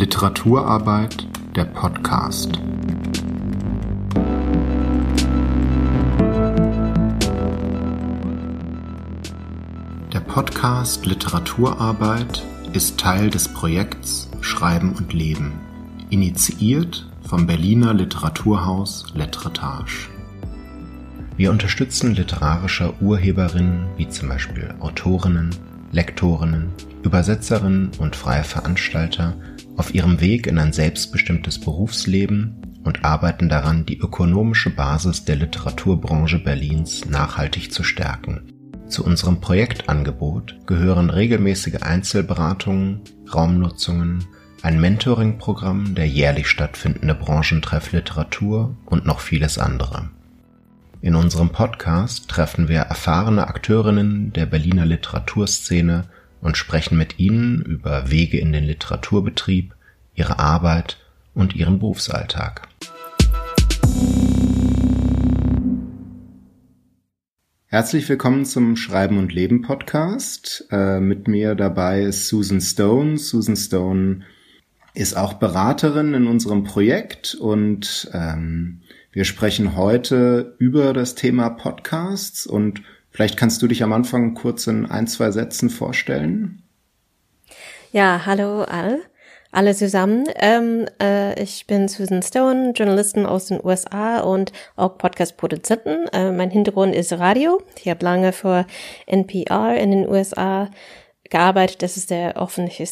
Literaturarbeit der Podcast. Der Podcast Literaturarbeit ist Teil des Projekts Schreiben und Leben, initiiert vom Berliner Literaturhaus Letretage. Wir unterstützen literarische Urheberinnen wie zum Beispiel Autorinnen, Lektorinnen, Übersetzerinnen und freie Veranstalter auf ihrem Weg in ein selbstbestimmtes Berufsleben und arbeiten daran, die ökonomische Basis der Literaturbranche Berlins nachhaltig zu stärken. Zu unserem Projektangebot gehören regelmäßige Einzelberatungen, Raumnutzungen, ein Mentoring-Programm, der jährlich stattfindende Branchentreff Literatur und noch vieles andere. In unserem Podcast treffen wir erfahrene Akteurinnen der Berliner Literaturszene und sprechen mit ihnen über Wege in den Literaturbetrieb, ihre Arbeit und ihren Berufsalltag. Herzlich willkommen zum Schreiben und Leben Podcast. Äh, mit mir dabei ist Susan Stone. Susan Stone ist auch Beraterin in unserem Projekt und ähm, wir sprechen heute über das Thema Podcasts und Vielleicht kannst du dich am Anfang kurz in ein, zwei Sätzen vorstellen. Ja, hallo alle, alle zusammen. Ähm, äh, ich bin Susan Stone, Journalistin aus den USA und auch Podcast-Produzentin. Äh, mein Hintergrund ist Radio. Ich habe lange für NPR in den USA gearbeitet. Das ist der öffentliche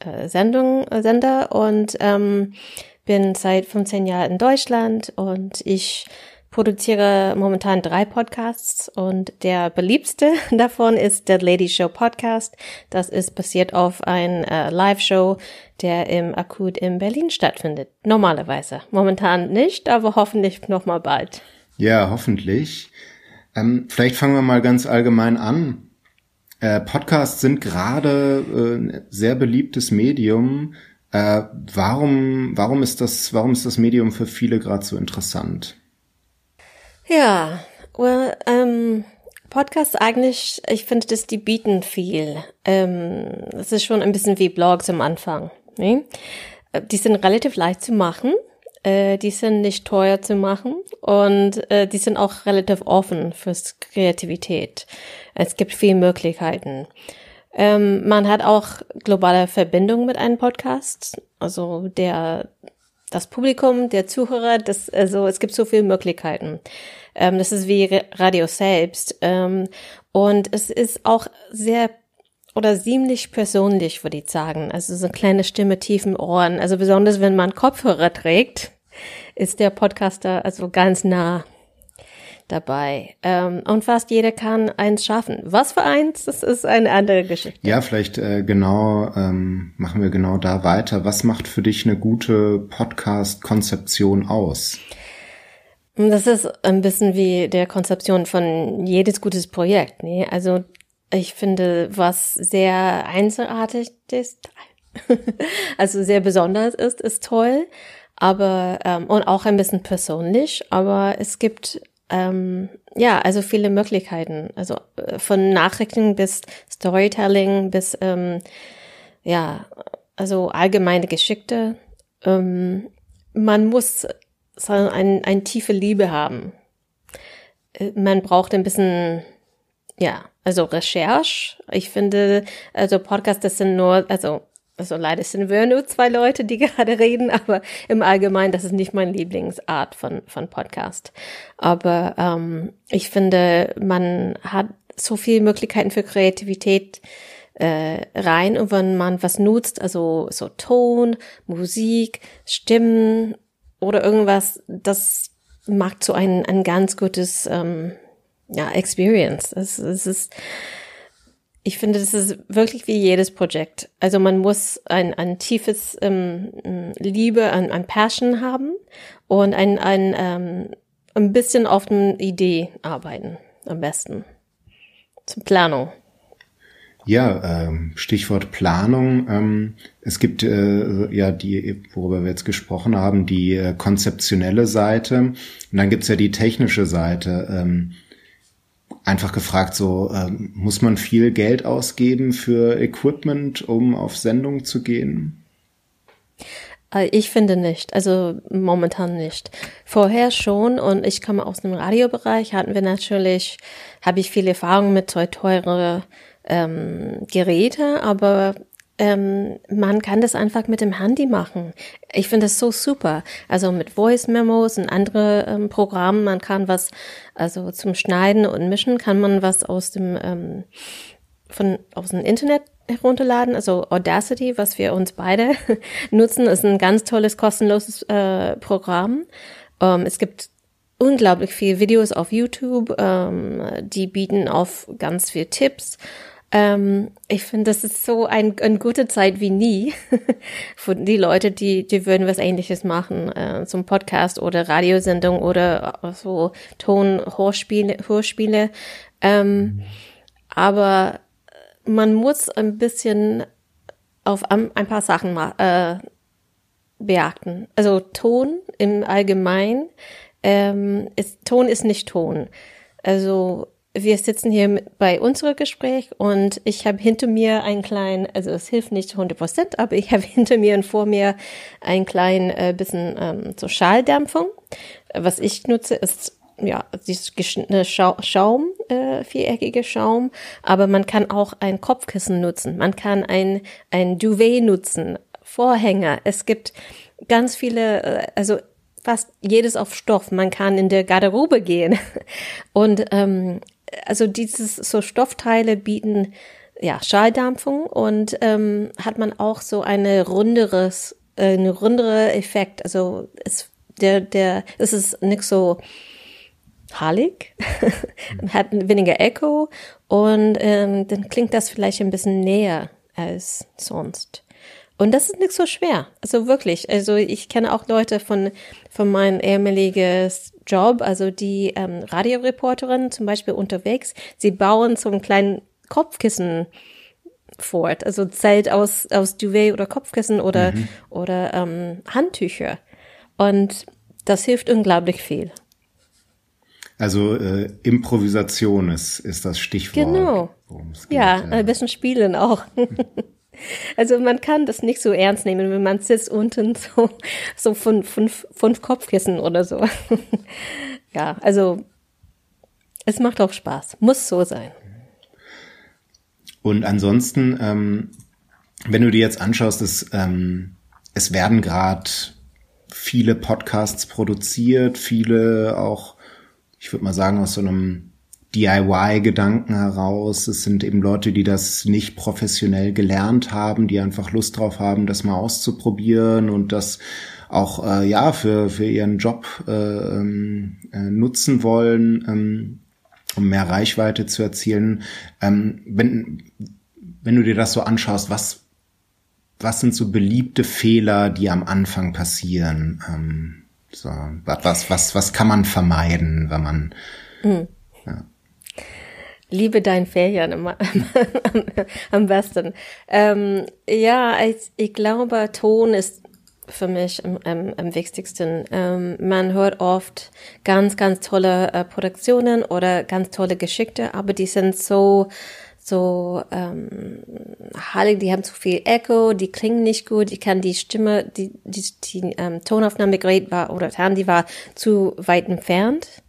äh, Sendung, äh, Sender und ähm, bin seit 15 Jahren in Deutschland und ich produziere momentan drei Podcasts und der beliebste davon ist der Lady Show Podcast. Das ist basiert auf ein äh, Live-Show, der im Akut in Berlin stattfindet. Normalerweise. Momentan nicht, aber hoffentlich noch mal bald. Ja, hoffentlich. Ähm, vielleicht fangen wir mal ganz allgemein an. Äh, Podcasts sind gerade äh, ein sehr beliebtes Medium. Äh, warum, warum ist das, warum ist das Medium für viele gerade so interessant? Ja, well, ähm, Podcasts eigentlich, ich finde, dass die bieten viel. Ähm, das ist schon ein bisschen wie Blogs am Anfang. Ne? Die sind relativ leicht zu machen. Äh, die sind nicht teuer zu machen und äh, die sind auch relativ offen fürs Kreativität. Es gibt viele Möglichkeiten. Ähm, man hat auch globale Verbindung mit einem Podcast. Also der das Publikum, der Zuhörer, das, also es gibt so viele Möglichkeiten. Ähm, das ist wie Radio selbst. Ähm, und es ist auch sehr oder ziemlich persönlich, würde ich sagen. Also so eine kleine Stimme tief im Ohren. Also besonders wenn man Kopfhörer trägt, ist der Podcaster also ganz nah dabei. Ähm, und fast jeder kann eins schaffen. Was für eins, das ist eine andere Geschichte. Ja, vielleicht äh, genau, ähm, machen wir genau da weiter. Was macht für dich eine gute Podcast-Konzeption aus? Das ist ein bisschen wie der Konzeption von jedes gutes Projekt. Nee? Also ich finde, was sehr einzigartig ist, also sehr besonders ist, ist toll, aber ähm, und auch ein bisschen persönlich. Aber es gibt ähm, ja, also viele Möglichkeiten. Also äh, von Nachrichten bis Storytelling bis ähm, ja, also allgemeine Geschichte. Ähm, man muss so ein, ein tiefe Liebe haben. Äh, man braucht ein bisschen, ja, also Recherche. Ich finde, also Podcasts, das sind nur, also also leider sind wir nur zwei Leute, die gerade reden, aber im Allgemeinen, das ist nicht meine Lieblingsart von, von Podcast. Aber ähm, ich finde, man hat so viele Möglichkeiten für Kreativität äh, rein und wenn man was nutzt, also so Ton, Musik, Stimmen oder irgendwas, das macht so ein, ein ganz gutes ähm, ja, Experience. Es, es ist ich finde, das ist wirklich wie jedes Projekt. Also man muss ein, ein tiefes ähm, Liebe, ein, ein Passion haben und ein, ein, ähm, ein bisschen auf eine Idee arbeiten, am besten. Zur Planung. Ja, ähm, Stichwort Planung. Ähm, es gibt äh, ja die, worüber wir jetzt gesprochen haben, die äh, konzeptionelle Seite und dann gibt's ja die technische Seite. Ähm, einfach gefragt, so ähm, muss man viel Geld ausgeben für Equipment, um auf Sendung zu gehen? Äh, ich finde nicht, also momentan nicht. Vorher schon und ich komme aus dem Radiobereich, hatten wir natürlich, habe ich viel Erfahrung mit teure ähm, Geräte, aber ähm, man kann das einfach mit dem Handy machen. Ich finde das so super. Also mit Voice Memos und andere ähm, Programmen, man kann was, also zum Schneiden und Mischen kann man was aus dem ähm, von aus dem Internet herunterladen. Also Audacity, was wir uns beide nutzen, ist ein ganz tolles kostenloses äh, Programm. Ähm, es gibt unglaublich viele Videos auf YouTube, ähm, die bieten auf ganz viel Tipps. Ähm, ich finde, das ist so ein, eine gute Zeit wie nie für die Leute, die, die würden was ähnliches machen, äh, zum Podcast oder Radiosendung oder so Ton-Hörspiele. Hörspiele. Ähm, aber man muss ein bisschen auf ein paar Sachen äh, beachten. Also Ton im Allgemeinen, ähm, ist, Ton ist nicht Ton. Also wir sitzen hier bei unserem Gespräch und ich habe hinter mir einen kleinen, also es hilft nicht 100 Prozent, aber ich habe hinter mir und vor mir einen kleinen äh, bisschen ähm, so Schalldämpfung. Was ich nutze, ist ja, dieses Scha Schaum, äh, viereckige Schaum, aber man kann auch ein Kopfkissen nutzen, man kann ein, ein Duvet nutzen, Vorhänge. Es gibt ganz viele, äh, also fast jedes auf Stoff. Man kann in der Garderobe gehen. Und ähm, also dieses so Stoffteile bieten ja Schalldampfung und ähm, hat man auch so eine runderes, äh, eine rundere Effekt. Also es der der es ist nicht so hallig, hat weniger Echo und ähm, dann klingt das vielleicht ein bisschen näher als sonst. Und das ist nicht so schwer. Also wirklich. Also ich kenne auch Leute von, von meinem ehemaliges Job, also die ähm, Radioreporterin zum Beispiel unterwegs, sie bauen so einen kleinen Kopfkissen fort. Also Zelt aus, aus Duvet oder Kopfkissen oder, mhm. oder ähm, Handtücher. Und das hilft unglaublich viel. Also äh, Improvisation ist, ist das Stichwort. Genau. Geht, ja, ja, ein bisschen spielen auch. also man kann das nicht so ernst nehmen, wenn man sitzt unten so, so von fünf, fünf Kopfkissen oder so. ja, also es macht auch Spaß. Muss so sein. Und ansonsten, ähm, wenn du dir jetzt anschaust, dass, ähm, es werden gerade viele Podcasts produziert, viele auch ich würde mal sagen, aus so einem DIY-Gedanken heraus. Es sind eben Leute, die das nicht professionell gelernt haben, die einfach Lust drauf haben, das mal auszuprobieren und das auch äh, ja für für ihren Job äh, ähm, äh, nutzen wollen, ähm, um mehr Reichweite zu erzielen. Ähm, wenn wenn du dir das so anschaust, was was sind so beliebte Fehler, die am Anfang passieren? Ähm, so, was, was, was kann man vermeiden, wenn man, mhm. ja. Liebe dein Ferien am, am besten. Ähm, ja, ich, ich glaube, Ton ist für mich am, am, am wichtigsten. Ähm, man hört oft ganz, ganz tolle äh, Produktionen oder ganz tolle Geschichte, aber die sind so so ähm, Halle, die haben zu viel Echo, die klingen nicht gut, ich kann die Stimme, die, die, die ähm, Tonaufnahmegerät war oder das Handy war zu weit entfernt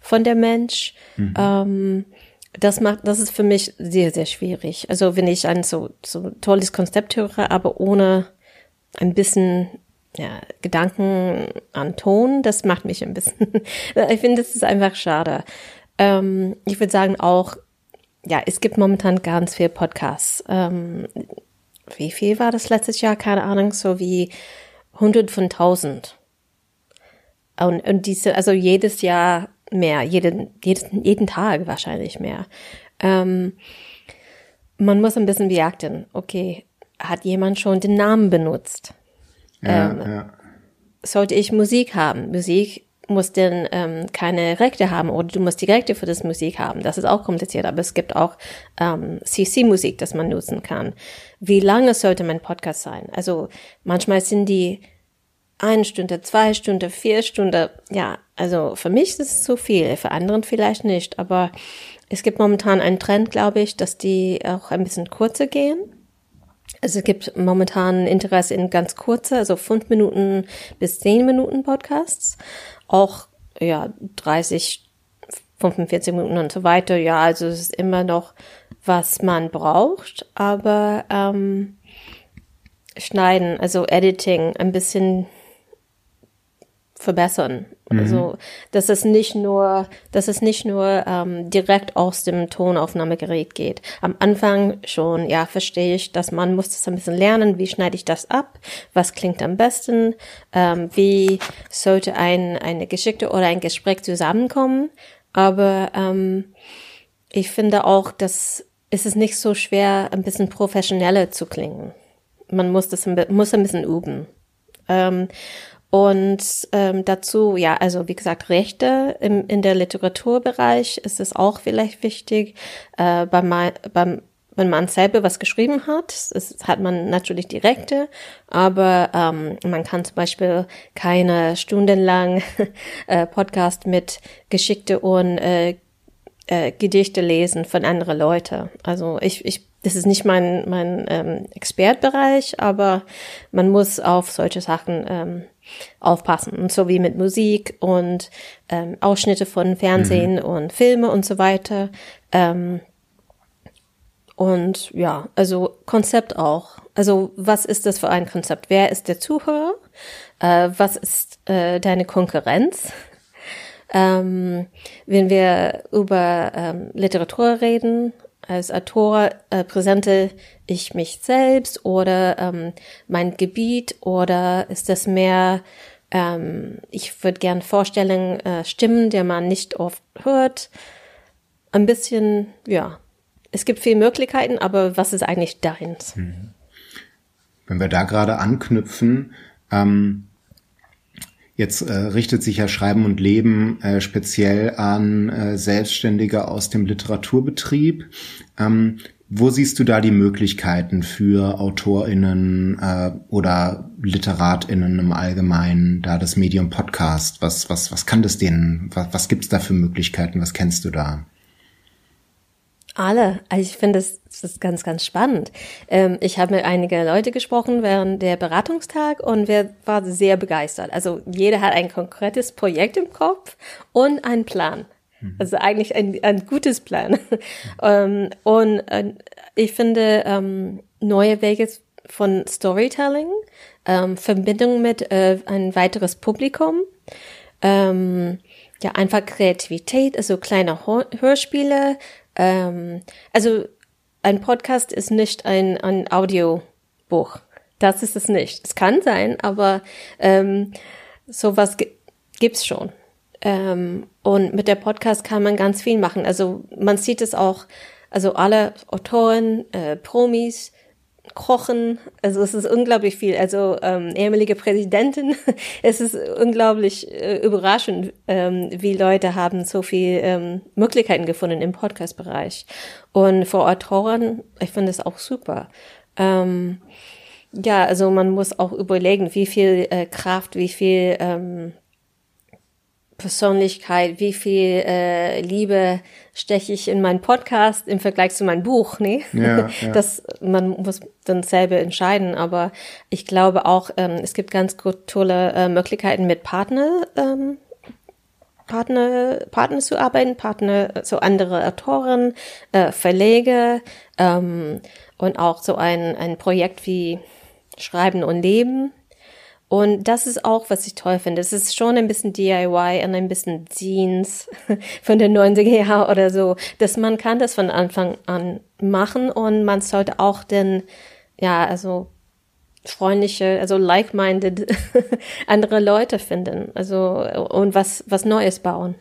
von der Mensch. Mhm. Ähm, das macht, das ist für mich sehr, sehr schwierig. Also wenn ich ein so, so tolles Konzept höre, aber ohne ein bisschen ja, Gedanken an Ton, das macht mich ein bisschen. ich finde, das ist einfach schade. Ähm, ich würde sagen auch ja, es gibt momentan ganz viel Podcasts. Ähm, wie viel war das letztes Jahr? Keine Ahnung, so wie hundert von tausend. Und, und diese, also jedes Jahr mehr, jeden, jeden, jeden Tag wahrscheinlich mehr. Ähm, man muss ein bisschen beachten, okay, hat jemand schon den Namen benutzt? Ja, ähm, ja. Sollte ich Musik haben? Musik musst denn ähm, keine Rechte haben oder du musst die Rechte für das Musik haben. Das ist auch kompliziert, aber es gibt auch ähm, CC-Musik, das man nutzen kann. Wie lange sollte mein Podcast sein? Also manchmal sind die eine Stunde, zwei Stunden, vier Stunden. Ja, also für mich ist es zu viel, für anderen vielleicht nicht. Aber es gibt momentan einen Trend, glaube ich, dass die auch ein bisschen kurzer gehen. Also es gibt momentan Interesse in ganz kurze, also fünf Minuten bis zehn Minuten Podcasts. Auch ja 30, 45 Minuten und so weiter. Ja, also es ist immer noch, was man braucht, aber ähm, schneiden, also Editing, ein bisschen verbessern. Mhm. Also dass es nicht nur, dass es nicht nur ähm, direkt aus dem Tonaufnahmegerät geht. Am Anfang schon, ja, verstehe ich, dass man muss das ein bisschen lernen. Wie schneide ich das ab? Was klingt am besten? Ähm, wie sollte ein eine Geschichte oder ein Gespräch zusammenkommen? Aber ähm, ich finde auch, dass es ist nicht so schwer, ein bisschen professioneller zu klingen. Man muss das ein, muss ein bisschen üben. Ähm, und ähm, dazu, ja, also wie gesagt, Rechte im, in der Literaturbereich ist es auch vielleicht wichtig. Äh, beim, beim, wenn man selber was geschrieben hat, ist, hat man natürlich die Rechte, aber ähm, man kann zum Beispiel keine stundenlang äh, Podcast mit Geschichte und äh, äh, Gedichte lesen von anderen Leuten. Also ich, ich das ist nicht mein, mein ähm, Expertbereich, aber man muss auf solche Sachen ähm, aufpassen. Und so wie mit Musik und ähm, Ausschnitte von Fernsehen mhm. und Filme und so weiter. Ähm, und ja, also Konzept auch. Also was ist das für ein Konzept? Wer ist der Zuhörer? Äh, was ist äh, deine Konkurrenz? Ähm, wenn wir über ähm, Literatur reden, als Autor äh, präsente ich mich selbst oder ähm, mein Gebiet oder ist das mehr, ähm, ich würde gern vorstellen, äh, Stimmen, die man nicht oft hört. Ein bisschen, ja, es gibt viele Möglichkeiten, aber was ist eigentlich deins? Mhm. Wenn wir da gerade anknüpfen, ähm, Jetzt äh, richtet sich ja Schreiben und Leben äh, speziell an äh, Selbstständige aus dem Literaturbetrieb. Ähm, wo siehst du da die Möglichkeiten für AutorInnen äh, oder LiteratInnen im Allgemeinen, da das Medium Podcast? Was, was, was kann das denen? Was, was gibt's da für Möglichkeiten? Was kennst du da? Alle. Also ich finde das, das ist ganz, ganz spannend. Ähm, ich habe mit einigen Leute gesprochen während der Beratungstag und wer war sehr begeistert. Also jeder hat ein konkretes Projekt im Kopf und einen Plan. Mhm. Also eigentlich ein, ein gutes Plan. ähm, und äh, ich finde ähm, neue Wege von Storytelling, ähm, Verbindung mit äh, ein weiteres Publikum, ähm, ja einfach Kreativität, also kleine Hörspiele, ähm, also ein Podcast ist nicht ein, ein Audiobuch. Das ist es nicht. Es kann sein, aber ähm, sowas gibt's schon. Ähm, und mit der Podcast kann man ganz viel machen. Also man sieht es auch, also alle Autoren, äh, Promis, kochen. Also es ist unglaublich viel. Also ähm, ehemalige Präsidentin, es ist unglaublich äh, überraschend, ähm, wie Leute haben so viel ähm, Möglichkeiten gefunden im Podcast-Bereich. Und für Autoren, ich finde es auch super. Ähm, ja, also man muss auch überlegen, wie viel äh, Kraft, wie viel ähm, Persönlichkeit, wie viel äh, Liebe steche ich in meinen Podcast im Vergleich zu meinem Buch, ne? Ja, ja. Das man muss dann selber entscheiden, aber ich glaube auch, ähm, es gibt ganz gut tolle äh, Möglichkeiten mit Partner ähm, Partner, Partner zu arbeiten, Partner, so andere Autoren, äh, Verlege ähm, und auch so ein, ein Projekt wie Schreiben und Leben und das ist auch, was ich toll finde. Es ist schon ein bisschen DIY und ein bisschen Jeans von den 90er Jahren oder so, dass man kann das von Anfang an machen und man sollte auch den, ja, also freundliche, also like-minded andere Leute finden, also und was, was Neues bauen.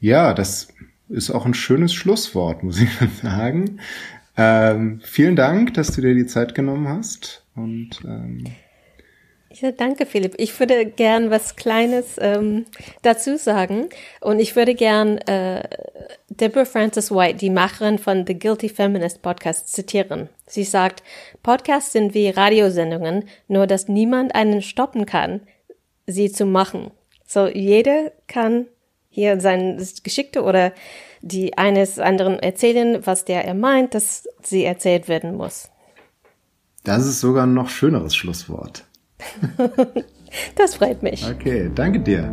Ja, das ist auch ein schönes Schlusswort, muss ich sagen. Ähm, vielen Dank, dass du dir die Zeit genommen hast und ähm ja, danke, Philipp. Ich würde gern was Kleines ähm, dazu sagen. Und ich würde gern äh, Deborah Francis White, die Macherin von The Guilty Feminist Podcast, zitieren. Sie sagt, Podcasts sind wie Radiosendungen, nur dass niemand einen stoppen kann, sie zu machen. So, jeder kann hier sein Geschickte oder die eines anderen erzählen, was der er meint, dass sie erzählt werden muss. Das ist sogar ein noch schöneres Schlusswort. Das freut mich. Okay, danke dir.